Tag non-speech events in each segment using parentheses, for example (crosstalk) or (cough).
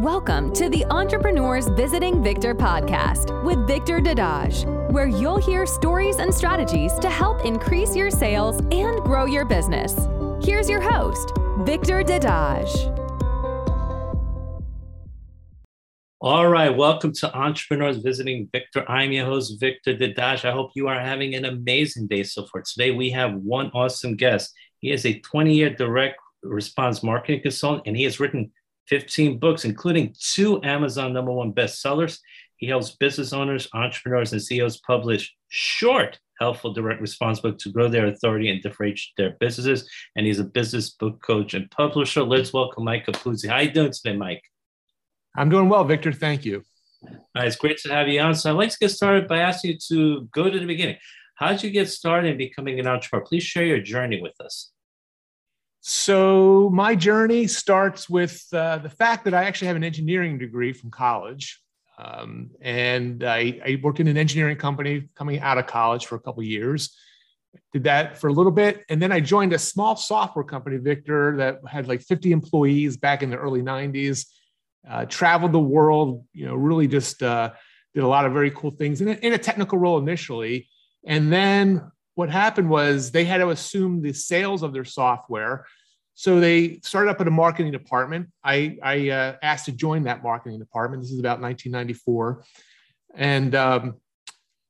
Welcome to the Entrepreneurs Visiting Victor podcast with Victor Dadage, where you'll hear stories and strategies to help increase your sales and grow your business. Here's your host, Victor Dadage. All right, welcome to Entrepreneurs Visiting Victor. I'm your host, Victor Dadage. I hope you are having an amazing day so far. Today, we have one awesome guest. He is a 20 year direct response marketing consultant, and he has written 15 books, including two Amazon number one bestsellers. He helps business owners, entrepreneurs, and CEOs publish short, helpful direct response books to grow their authority and differentiate their businesses. And he's a business book coach and publisher. Let's welcome Mike Capuzzi. How you doing today, Mike? I'm doing well, Victor. Thank you. Uh, it's great to have you on. So I'd like to get started by asking you to go to the beginning. How did you get started in becoming an entrepreneur? Please share your journey with us. So, my journey starts with uh, the fact that I actually have an engineering degree from college. Um, and I, I, worked in an engineering company coming out of college for a couple years. Did that for a little bit. And then I joined a small software company, Victor, that had like 50 employees back in the early 90s. Uh, traveled the world, you know, really just uh, did a lot of very cool things in a, in a technical role initially. And then what happened was they had to assume the sales of their software. So they started up at a marketing department. I, I uh, asked to join that marketing department. This is about 1994. And um,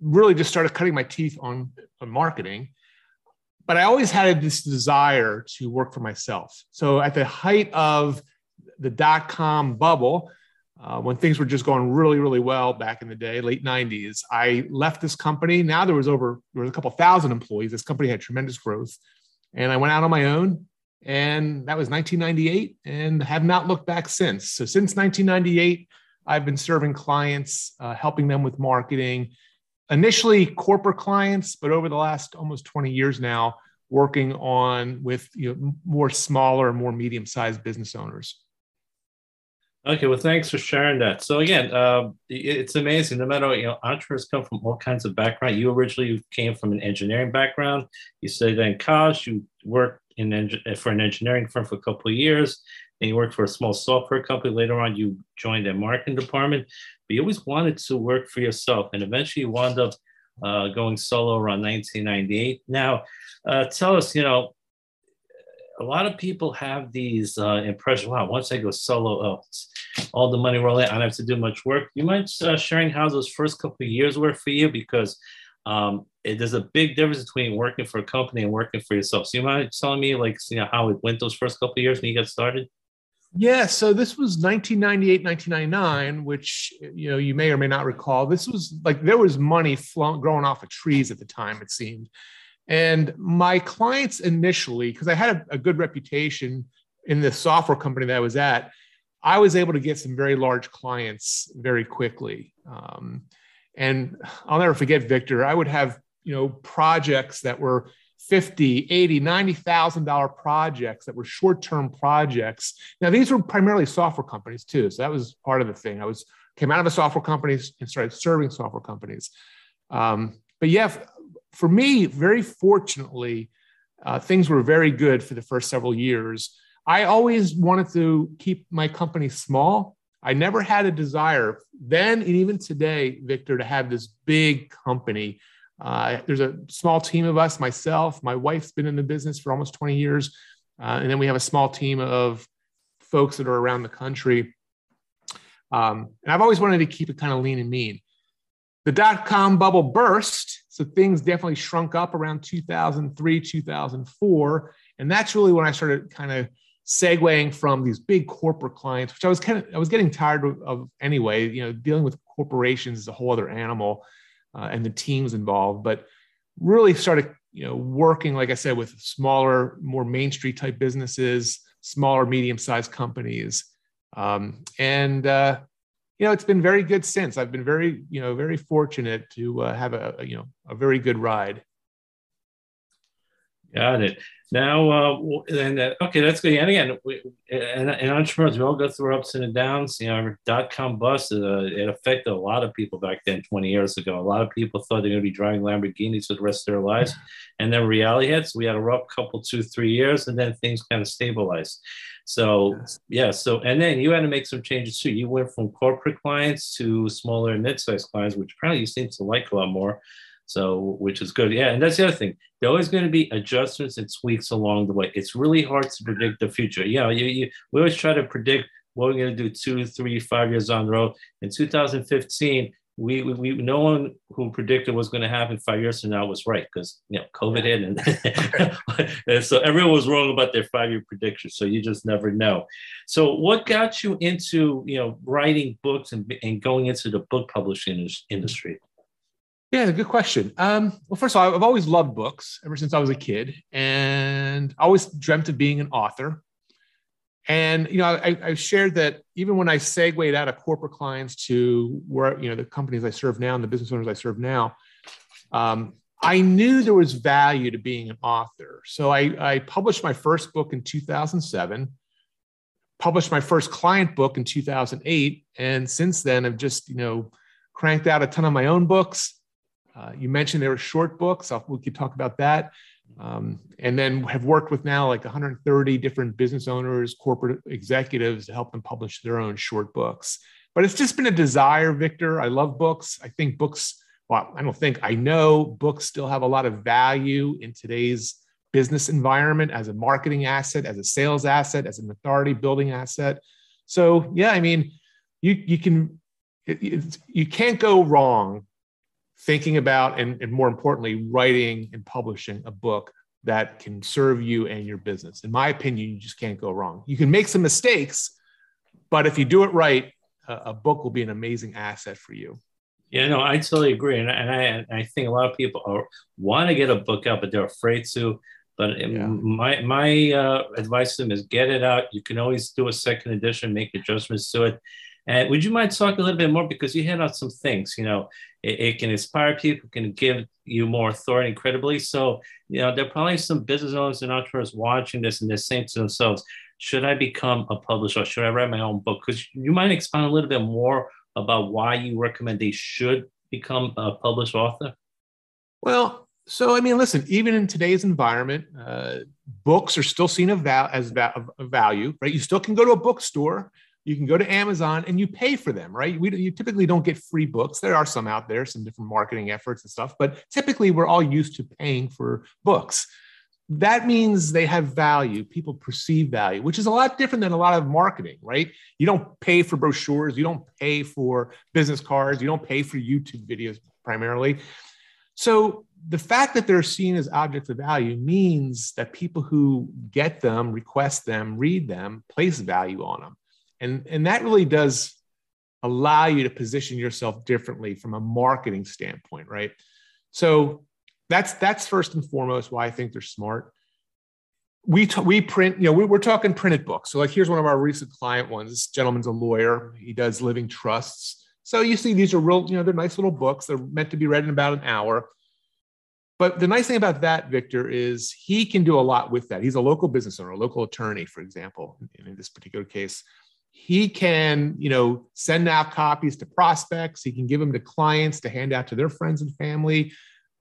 really just started cutting my teeth on, on marketing. But I always had this desire to work for myself. So at the height of the dot com bubble, uh, when things were just going really, really well back in the day, late 90s. I left this company. Now there was over, there was a couple thousand employees. This company had tremendous growth. And I went out on my own. And that was 1998 and have not looked back since. So since 1998, I've been serving clients, uh, helping them with marketing, initially corporate clients, but over the last almost 20 years now, working on with you know, more smaller more medium-sized business owners. Okay, well, thanks for sharing that. So again, uh, it's amazing. No matter what, you know, entrepreneurs come from all kinds of background. You originally came from an engineering background. You studied in college. You worked in for an engineering firm for a couple of years, and you worked for a small software company. Later on, you joined a marketing department. But you always wanted to work for yourself, and eventually, you wound up uh, going solo around 1998. Now, uh, tell us, you know, a lot of people have these uh, impressions. Wow, once I go solo, oh, all the money rolling. I don't have to do much work. You mind uh, sharing how those first couple of years were for you? Because um, it, there's a big difference between working for a company and working for yourself. So you mind telling me, like, you know, how it went those first couple of years when you got started? Yeah, so this was 1998, 1999, which you know you may or may not recall. This was like there was money flowing, growing off of trees at the time. It seemed, and my clients initially, because I had a, a, good reputation in the software company that I was at, I was able to get some very large clients very quickly. Um, and I'll never forget, Victor, I would have, you know, projects that were 50, 80, 90,000 dollar projects that were short-term projects. Now these were primarily software companies too. So that was part of the thing. I was came out of a software company and started serving software companies. Um, but yeah, for me, very fortunately, uh, things were very good for the first several years. I always wanted to keep my company small. I never had a desire then and even today, Victor, to have this big company. Uh, there's a small team of us, myself, my wife's been in the business for almost 20 years. Uh, and then we have a small team of folks that are around the country. Um, and I've always wanted to keep it kind of lean and mean. The dot com bubble burst so things definitely shrunk up around 2003, 2004. And that's really when I started kind of segueing from these big corporate clients, which I was kind of, I was getting tired of, anyway, you know, dealing with corporations is a whole other animal uh, and the teams involved, but really started, you know, working, like I said, with smaller, more Main Street type businesses, smaller, medium sized companies. Um, and, uh, you know, it's been very good since. I've been very, you know, very fortunate to uh, have a, you know, a very good ride. Got it. Now, uh, and uh, okay, that's good. And again, we, and, and entrepreneurs, we all go through ups and downs. You know, dot com bust, uh, it affected a lot of people back then, 20 years ago. A lot of people thought they're going to be driving Lamborghinis for the rest of their lives. And then reality hits. We had a rough couple, two, three years, and then things kind of stabilized. So yeah, so and then you had to make some changes too. You went from corporate clients to smaller and mid-sized clients, which apparently you seem to like a lot more. So, which is good. Yeah. And that's the other thing. There always going to be adjustments and tweaks along the way. It's really hard to predict the future. You know, you, you, we always try to predict what we're going to do two, three, five years on the road. In 2015, we, we, no one who predicted what's going to happen five years from now was right because you know COVID hit and, (laughs) and so everyone was wrong about their five year prediction. So you just never know. So what got you into you know writing books and, and going into the book publishing industry? Yeah, good question. Um, well, first of all, I've always loved books ever since I was a kid, and I always dreamt of being an author. And you know, I, I shared that even when I segued out of corporate clients to where you know the companies I serve now and the business owners I serve now, um, I knew there was value to being an author. So I, I published my first book in 2007, published my first client book in 2008, and since then I've just you know cranked out a ton of my own books. Uh, you mentioned there were short books. I'll, we could talk about that um, and then have worked with now like 130 different business owners, corporate executives to help them publish their own short books. But it's just been a desire, Victor. I love books. I think books, well, I don't think, I know books still have a lot of value in today's business environment as a marketing asset, as a sales asset, as an authority building asset. So, yeah, I mean, you, you can, you can't go wrong thinking about and, and more importantly writing and publishing a book that can serve you and your business. In my opinion you just can't go wrong. You can make some mistakes but if you do it right a, a book will be an amazing asset for you. Yeah no i totally agree. And, and I, I think a lot of people are, want to get a book out but they're afraid to. But yeah. my my uh, advice to them is get it out. You can always do a second edition make adjustments to it and would you mind talking a little bit more because you hit on some things, you know, it, it, can inspire people, can give you more authority and credibility. So, you know, there are probably some business owners and entrepreneurs watching this and they're saying to themselves, should I become a publisher? Should I write my own book? Because you might expound a little bit more about why you recommend they should become a published author. Well, so I mean, listen, even in today's environment, uh, books are still seen as, val- as va- of value, right? You still can go to a bookstore you can go to Amazon and you pay for them, right? We you typically don't get free books. There are some out there, some different marketing efforts and stuff, but typically we're all used to paying for books. That means they have value. People perceive value, which is a lot different than a lot of marketing, right? You don't pay for brochures, you don't pay for business cards, you don't pay for YouTube videos primarily. So the fact that they're seen as objects of value means that people who get them, request them, read them, place value on them and and that really does allow you to position yourself differently from a marketing standpoint right? So that's that's first and foremost why i think they're smart. We t- we print you know we, we're talking printed books. So like here's one of our recent client ones. This gentleman's a lawyer. He does living trusts. So you see these are real you know they're nice little books. They're meant to be read in about an hour. But the nice thing about that, Victor, is he can do a lot with that. He's a local business owner, a local attorney, for example, in this particular case he can you know send out copies to prospects. He can give them to clients to hand out to their friends and family.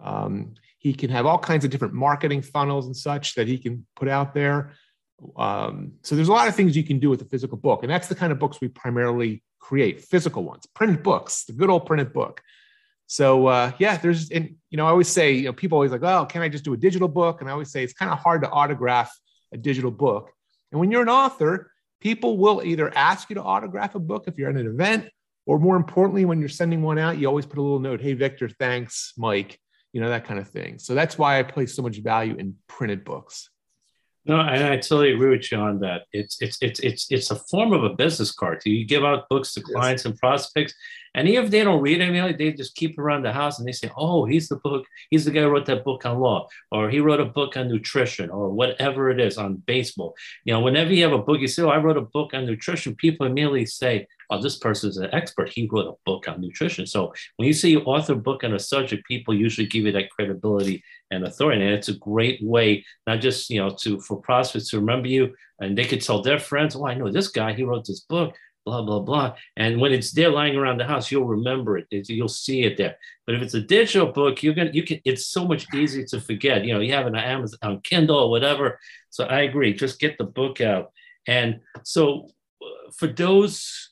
Um, he can have all kinds of different marketing funnels and such that he can put out there. Um, so there's a lot of things you can do with a physical book and that's the kind of books we primarily create physical ones printed books the good old printed book. So uh, yeah there's and you know i always say you know people always like oh can i just do a digital book? And i always say it's kind of hard to autograph a digital book. And when you're an author people will either ask you to autograph a book if you're at an event, or more importantly, when you're sending one out, you always put a little note, hey, Victor, thanks, Mike, you know, that kind of thing. So that's why I place so much value in printed books. No, and I totally agree with you on that. It's it's it's it's it's a form of a business card. Do you give out books to clients yes. and prospects, and if they don't read it, they just keep around the house and they say, "Oh, he's the book. He's the guy who wrote that book on law, or he wrote a book on nutrition, or whatever it is on baseball." You know, whenever you have a book, you say, "Oh, I wrote a book on nutrition." People immediately say, oh, this person is an expert. He wrote a book on nutrition. So when you see you author a book on a subject, people usually give you that credibility and authority. And it's a great way, not just, you know, to for prospects to remember you and they could tell their friends, oh, I know this guy, he wrote this book, blah, blah, blah. And when it's there lying around the house, you'll remember it. You'll see it there. But if it's a digital book, you're gonna you can it's so much easier to forget. You know, you have on Amazon on Kindle or whatever. So I agree. Just get the book out And so, uh, for those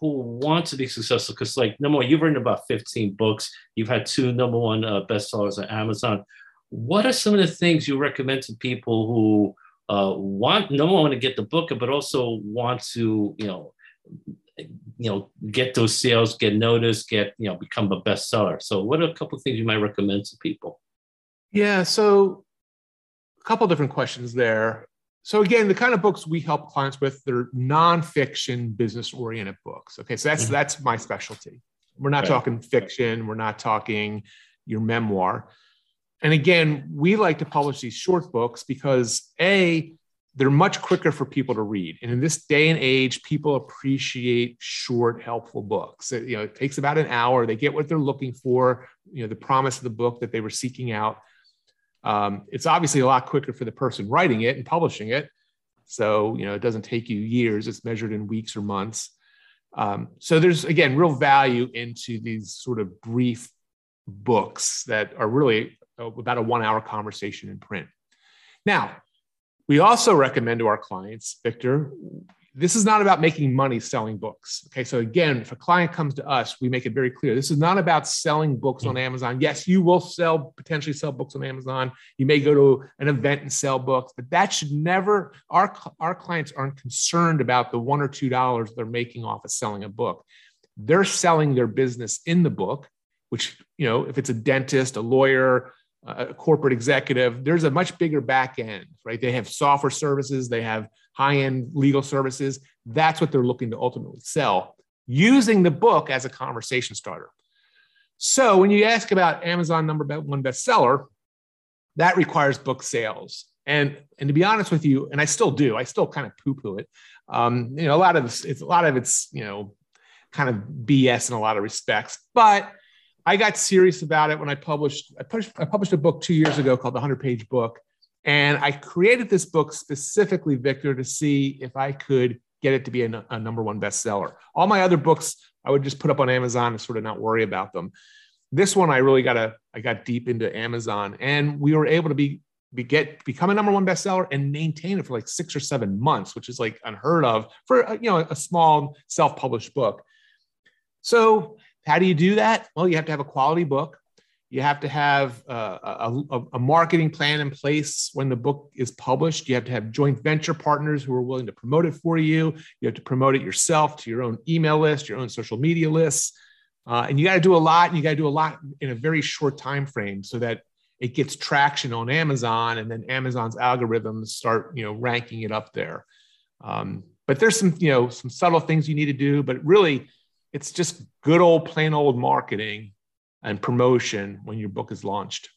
who want to be successful, because like number one, you've written about 15 books, you've had two number one uh, bestsellers on Amazon. What are some of the things you recommend to people who uh, want number one to get the book, but also want to you know you know get those sales, get noticed, get you know become a bestseller. So, what are a couple of things you might recommend to people? Yeah, so a couple different questions there. So again, the kind of books we help clients with, they're nonfiction, business-oriented books. Okay, so that's mm-hmm. that's my specialty. We're not right. talking fiction. We're not talking your memoir. And again, we like to publish these short books because a they're much quicker for people to read. And in this day and age, people appreciate short, helpful books. It, you know, it takes about an hour. They get what they're looking for. You know, the promise of the book that they were seeking out. Um, it's obviously a lot quicker for the person writing it and publishing it. So, you know, it doesn't take you years, it's measured in weeks or months. Um, so, there's again real value into these sort of brief books that are really about a one hour conversation in print. Now, we also recommend to our clients, Victor, this is not about making money selling books. Okay. So again, if a client comes to us, we make it very clear. This is not about selling books on hmm. Amazon. Yes, you will sell, potentially sell books on Amazon. You may go to an event and sell books, but that should never, our, our clients aren't concerned about the one or two dollars they're making off of selling a book. They're selling their business in the book, which, you know, if it's a dentist, a lawyer, a corporate executive, there's a much bigger back end, right? They have software services, they have high end legal services. That's what they're looking to ultimately sell using the book as a conversation starter. So when you ask about Amazon number one bestseller, that requires book sales. And, and to be honest with you, and I still do, I still kind of poo poo it. Um, you know, a lot of it's, it's a lot of it's, you know, kind of BS in a lot of respects, but I got serious about it when I published, I published, I published a book two years ago called the 100 page book. And I created this book specifically, Victor, to see if I could get it to be a, a, number one bestseller. All my other books, I would just put up on Amazon and sort of not worry about them. This one, I really got a, I got deep into Amazon, and we were able to be, be get become a number one bestseller and maintain it for like six or seven months, which is like unheard of for you know a small self-published book. So how do you do that? Well, you have to have a quality book. You have to have a, a, a, marketing plan in place when the book is published. You have to have joint venture partners who are willing to promote it for you. You have to promote it yourself to your own email list, your own social media lists, uh, and you got to do a lot. And you got to do a lot in a very short time frame so that it gets traction on Amazon, and then Amazon's algorithms start, you know, ranking it up there. Um, but there's some, you know, some subtle things you need to do. But really, it's just good old plain old marketing and promotion when your book is launched.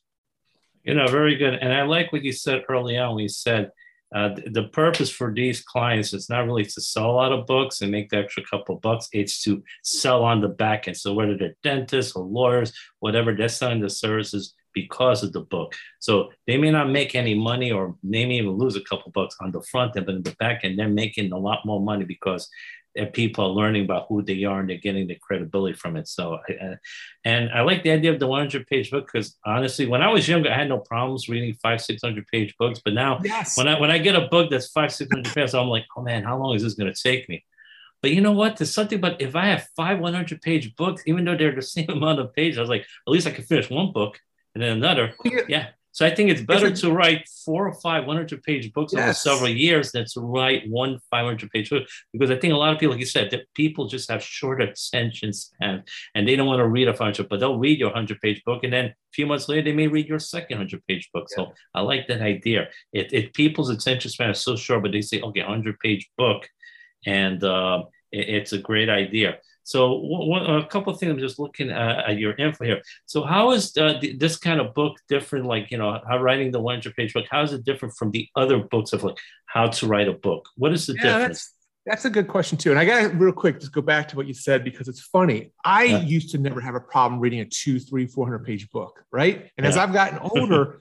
You know, very good. And I like what you said early on. We said uh, the purpose for these clients is not really to sell a lot of books and make the extra couple bucks. It's to sell on the back end. So whether they're dentists or lawyers, whatever, they're selling the services because of the book. So they may not make any money or they may even lose a couple bucks on the front end, but in the back end, they're making a lot more money because and people are learning about who they are and they're getting the credibility from it. So, and I like the idea of the 100 page book because honestly, when I was younger, I had no problems reading five, 600 page books. But now, yes. when I when I get a book that's five, 600 pages, I'm like, oh man, how long is this going to take me? But you know what? There's something about if I have five 100 page books, even though they're the same (laughs) amount of pages, I was like, at least I can finish one book and then another. Yeah. So I think it's better to write four or five 100 page books yes. over several years than to write one 500 page book because I think a lot of people, like you said, that people just have short attention span and they don't want to read a 500, but they'll read your 100 page book and then a few months later they may read your second 100 page book. Yeah. So I like that idea. It, it people's attention span is so short, but they say, okay, 100 page book, and uh, it, it's a great idea. So one, a couple of things I'm just looking at, at your info here. So how is uh, this kind of book different? Like you know, how writing the 100 page book? How is it different from the other books of like how to write a book? What is the yeah, difference? That's, that's a good question too. And I got to real quick just go back to what you said because it's funny. I yeah. used to never have a problem reading a two, three, 400 page book, right? And yeah. as I've gotten (laughs) older.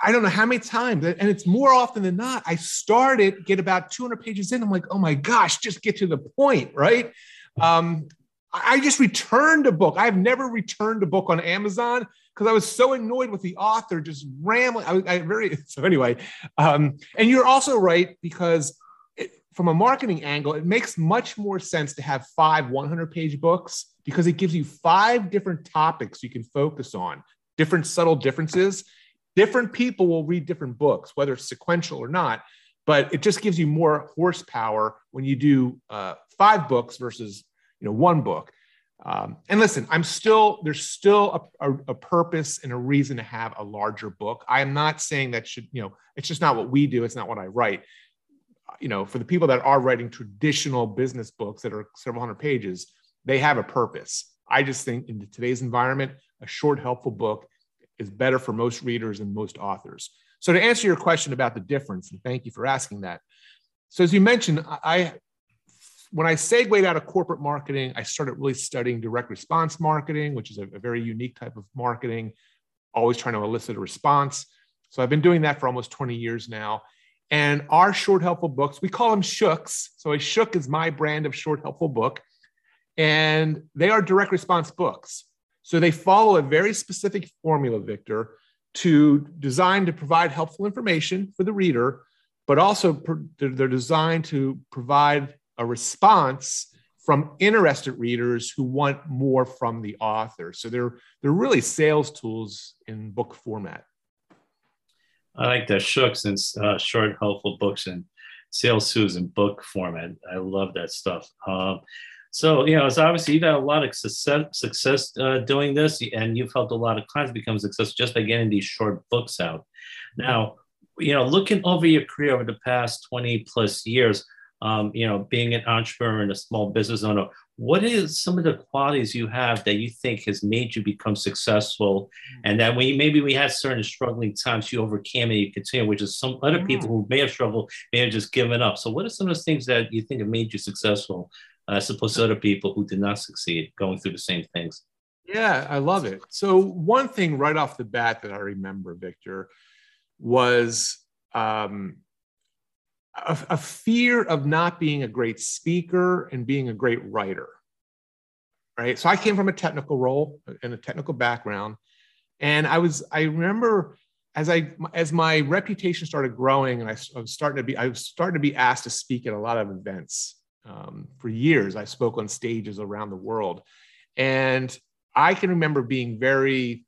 I don't know how many times, and it's more often than not. I started, get about 200 pages in. I'm like, oh my gosh, just get to the point, right? Um, I just returned a book. I've never returned a book on Amazon because I was so annoyed with the author just rambling. I, I very (laughs) so anyway. Um, and you're also right because it, from a marketing angle, it makes much more sense to have five 100 page books because it gives you five different topics you can focus on, different subtle differences. Different people will read different books, whether it's sequential or not, but it just gives you more horsepower when you do uh, five books versus you know one book. Um, and listen, I'm still there's still a, a, a, purpose and a reason to have a larger book. I am not saying that should you know it's just not what we do. It's not what I write. You know, for the people that are writing traditional business books that are several hundred pages, they have a purpose. I just think in today's environment, a short, helpful book is better for most readers and most authors. So to answer your question about the difference, and thank you for asking that. So as you mentioned, I when I segued out of corporate marketing, I started really studying direct response marketing, which is a, a, very unique type of marketing, always trying to elicit a response. So I've been doing that for almost 20 years now. And our short, helpful books, we call them Shooks. So a Shook is my brand of short, helpful book. And they are direct response books. So they follow a very specific formula, Victor, to design to provide helpful information for the reader, but also they're designed to provide a response from interested readers who want more from the author. So they're they're really sales tools in book format. I like that Shooks and uh, short, helpful books and sales tools in book format. I love that stuff. Um, so you know, it's obviously you've had a lot of success success uh, doing this, and you've helped a lot of clients become successful just by getting these short books out. Now, you know, looking over your career over the past twenty plus years, um, you know, being an entrepreneur and a small business owner, what is some of the qualities you have that you think has made you become successful? And that when you, maybe we had certain struggling times you overcame and you continue which is some other people who may have struggled may have just given up. So what are some of those things that you think have made you successful uh, as opposed to other people who did not succeed going through the same things? Yeah i love it. So one thing right off the bat that i remember victor was um, a, a fear of not being a great speaker and being a great writer. Right. So I came from a technical role and a technical background. And I was, I remember as I as my reputation started growing and I, I, was starting to be I was starting to be asked to speak at a lot of events. Um, for years, I spoke on stages around the world, and I can remember being very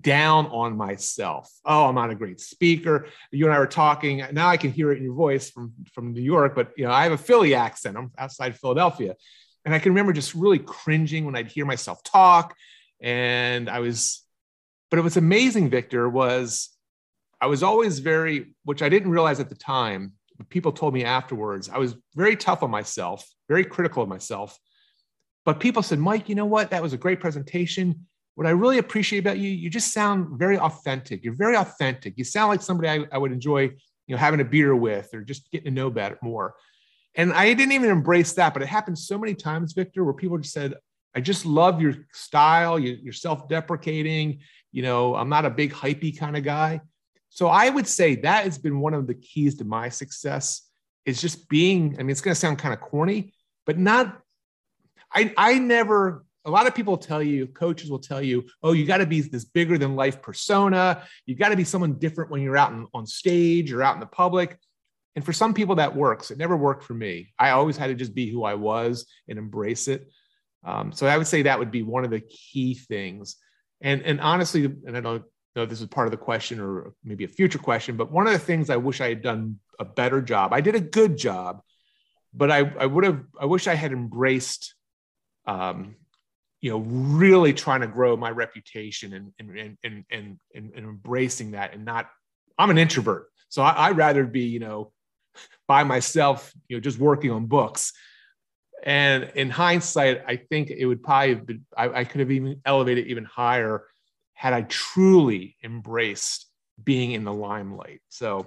down on myself. Oh, I'm not a great speaker. You and I were talking. Now I can hear it in your voice from from New York, but you know I have a Philly accent. I'm outside Philadelphia, and I can remember just really cringing when I'd hear myself talk. And I was, but it was amazing. Victor was, I was always very, which I didn't realize at the time. But people told me afterwards. I was very tough on myself, very critical of myself. But people said, Mike, you know what? That was a great presentation what I really appreciate about you, you just sound very authentic. You're very authentic. You sound like somebody I, I would enjoy, you know, having a beer with or just getting to know better more. And I didn't even embrace that, but it happened so many times, Victor, where people just said, I just love your style. You, are self-deprecating. You know, I'm not a big hypey kind of guy. So I would say that has been one of the keys to my success is just being, I mean, it's going to sound kind of corny, but not, I, I never a lot of people tell you, coaches will tell you, oh, you got to be this bigger than life persona. You got to be someone different when you're out in, on stage or out in the public. And for some people, that works. It never worked for me. I always had to just be who I was and embrace it. Um, so I would say that would be one of the key things. And, and honestly, and I don't know if this is part of the question or maybe a future question, but one of the things I wish I had done a better job. I did a good job, but I, I would have, I wish I had embraced um, you know really trying to grow my reputation and and and and, and, embracing that and not i'm an introvert. So I, i'd rather be you know by myself you know just working on books. And in hindsight i think it would probably have been, I, I could have even elevated even higher had i truly embraced being in the limelight. So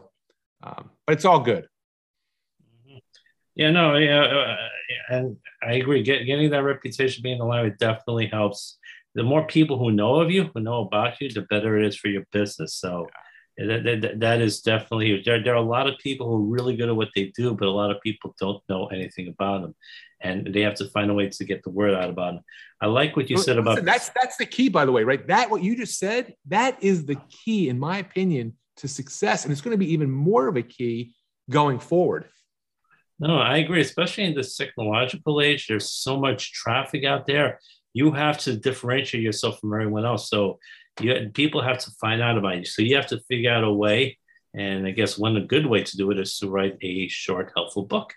um, but it's all good yeah, no, yeah, uh, and I agree. Get, getting that reputation, being alive, it definitely helps. The more people who know of you, who know about you, the better it is for your business. So yeah. that, that, that is definitely huge. There, there are a lot of people who are really good at what they do, but a lot of people don't know anything about them, and they have to find a way to get the word out about them. I like what you said about that's that's the key, by the way, right? That what you just said, that is the key, in my opinion, to success, and it's going to be even more of a key going forward No, I agree. Especially in this technological age, there's so much traffic out there. You have to differentiate yourself from everyone else. So you, people have to find out about you. So you have to figure out a way. And I guess one good way to do it is to write a short, helpful book.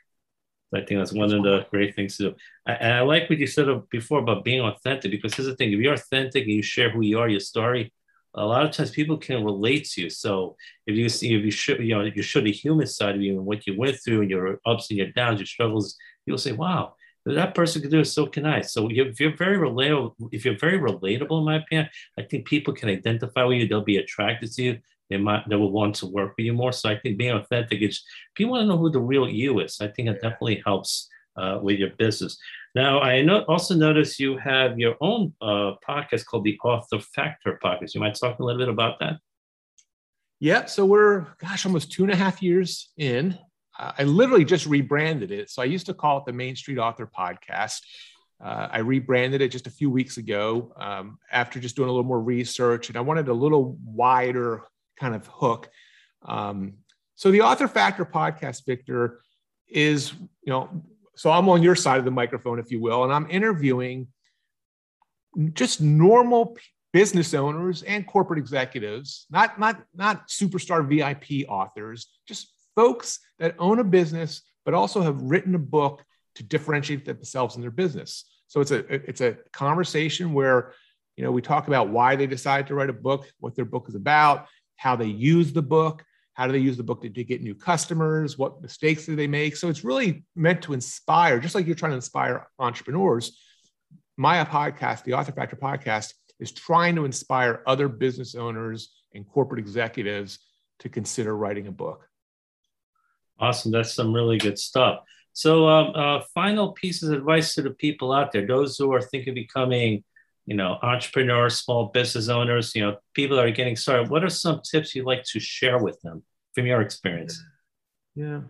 I think that's one of the great things to do. And I like what you said before about being authentic, because here's the thing: if you're authentic and you share who you are, your story, a lot of times people can relate to you. So if you see, if you show, you know, if you show the human side of you and what you went through and your ups and your downs, your struggles, you'll say, "Wow, that person can do it. So can I." So if you're very relatable, if you're very relatable, in my opinion, I think people can identify with you. They'll be attracted to you. They might, they will want to work with you more. So I think being authentic is people want to know who the real you is. I think it definitely helps uh, with your business. Now, I also notice you have your own uh, podcast called the Author Factor podcast. You might talk a little bit about that. Yeah, so we're gosh, almost two and a half years in. I literally just rebranded it. So I used to call it the Main Street Author Podcast. Uh, I rebranded it just a few weeks ago um, after just doing a little more research, and I wanted a little wider kind of hook. Um, so the Author Factor Podcast, Victor, is you know so I'm on your side of the microphone, if you will, and I'm interviewing just normal business owners and corporate executives, not, not, not superstar VIP authors, just folks that own a business, but also have written a book to differentiate themselves in their business. So it's a it's a conversation where you know we talk about why they decided to write a book, what their book is about, how they use the book, how do they use the book to, to get new customers? What mistakes do they make? So it's really meant to inspire, just like you're trying to inspire entrepreneurs. My podcast, the Author Factor podcast, is trying to inspire other business owners and corporate executives to consider writing a book. Awesome. That's some really good stuff. So, um, uh, final pieces of advice to the people out there, those who are thinking of becoming, you know, entrepreneurs, small business owners, you know, people that are getting started. What are some tips you'd like to share with them? from your experience? Yeah.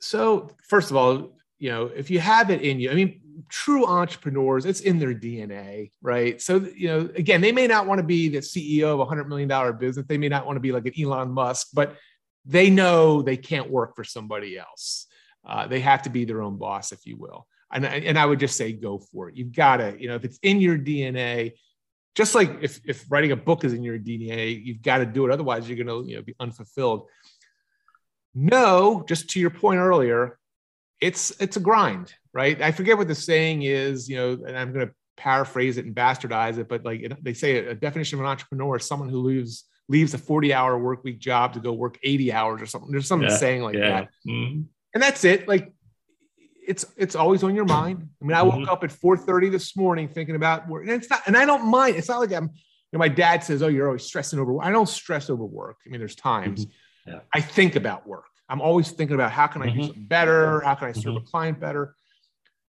So, first of all, you know, if you have it in you, I mean, true entrepreneurs, it's in their DNA, right? So, you know, again, they may not want to be the CEO of a $100 million business. They may not want to be like an Elon Musk, but they know they can't work for somebody else. Uh, they have to be their own boss, if you will. And, and I would just say, go for it. You've got to, you know, if it's in your DNA, just like if, if writing a book is in your DNA, you've got to do it. Otherwise, you're going to you know, be unfulfilled. No, just to your point earlier, it's it's a grind, right? I forget what the saying is, you know, and I'm going to paraphrase it and bastardize it, but like it, they say a definition of an entrepreneur is someone who leaves leaves a 40 hour work week job to go work 80 hours or something. There's something yeah, saying like yeah. that. Mm-hmm. And that's it. Like it's it's always on your mind. I mean, I woke mm-hmm. up at 4:30 this morning thinking about work, and it's not, and I don't mind. It's not like I'm. You know, my dad says, "Oh, you're always stressing over." Work. I don't stress over work. I mean, there's times mm-hmm. yeah. I think about work. I'm always thinking about how can I mm-hmm. do something better? How can I serve a mm-hmm. client better?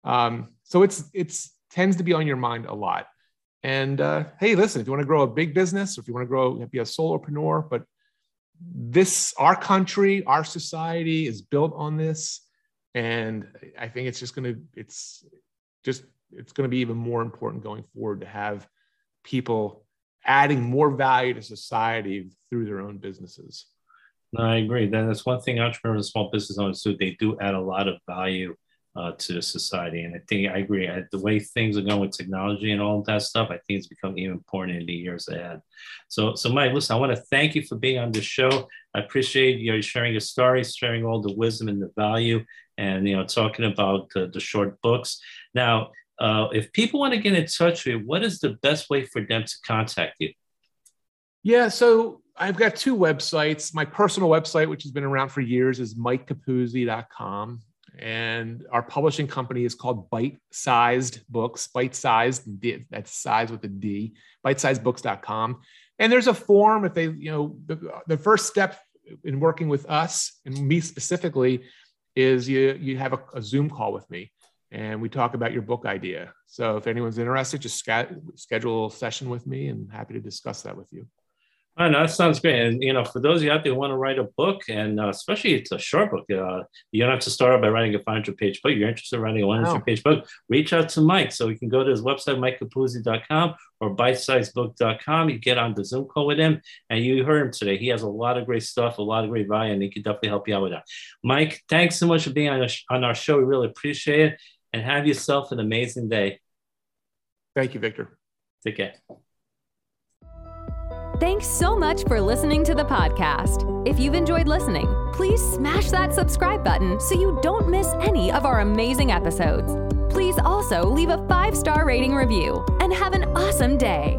Um, so it's it's tends to be on your mind a lot. And uh, hey, listen, if you want to grow a big business, or if you want to grow, be a solopreneur, but this our country, our society is built on this and I think it's just going to it's just it's going to be even more important going forward to have people adding more value to society through their own businesses. No, I agree. That's one thing entrepreneurs and small business owners do. They do add a lot of value uh, to society. And I think I agree. The way things are going with technology and all that stuff, I think it's become even important in the years ahead. So, so Mike, listen, I want to thank you for being on the show. I appreciate you sharing your stories, sharing all the wisdom and the value, and you know, talking about the, the short books. Now, uh, if people want to get in touch with you, what is the best way for them to contact you? Yeah, so I've got two websites. My personal website, which has been around for years, is mikecapuzzi.com. And our publishing company is called Bite Sized Books, Bite Sized, that's size with a D, bitesizedbooks.com. And there's a form if they, you know, the, the first step in working with us and me specifically is you, you have a, a Zoom call with me and we talk about your book idea. So if anyone's interested, just schedule a session with me and happy to discuss that with you. I know that sounds great, and you know, for those of you out there who want to write a book, and uh, especially it's a short book, uh, you don't have to start out by writing a 500 page book. You're interested in writing a 100 page book, reach out to Mike. So you can go to his website, mikecapuzzi.com or bitesizebook.com. You get on the Zoom call with him, and you heard him today. He has a lot of great stuff, a lot of great value, and he can definitely help you out with that. Mike, thanks so much for being on, on our show. We really appreciate it, and have yourself an amazing day. Thank you, Victor. Take care. Thanks so much for listening to the podcast. If you've enjoyed listening, please smash that subscribe button so you don't miss any of our amazing episodes. Please also leave a five star rating review and have an awesome day.